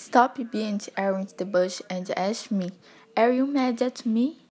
Stop being around the bush and ask me, are you mad at me?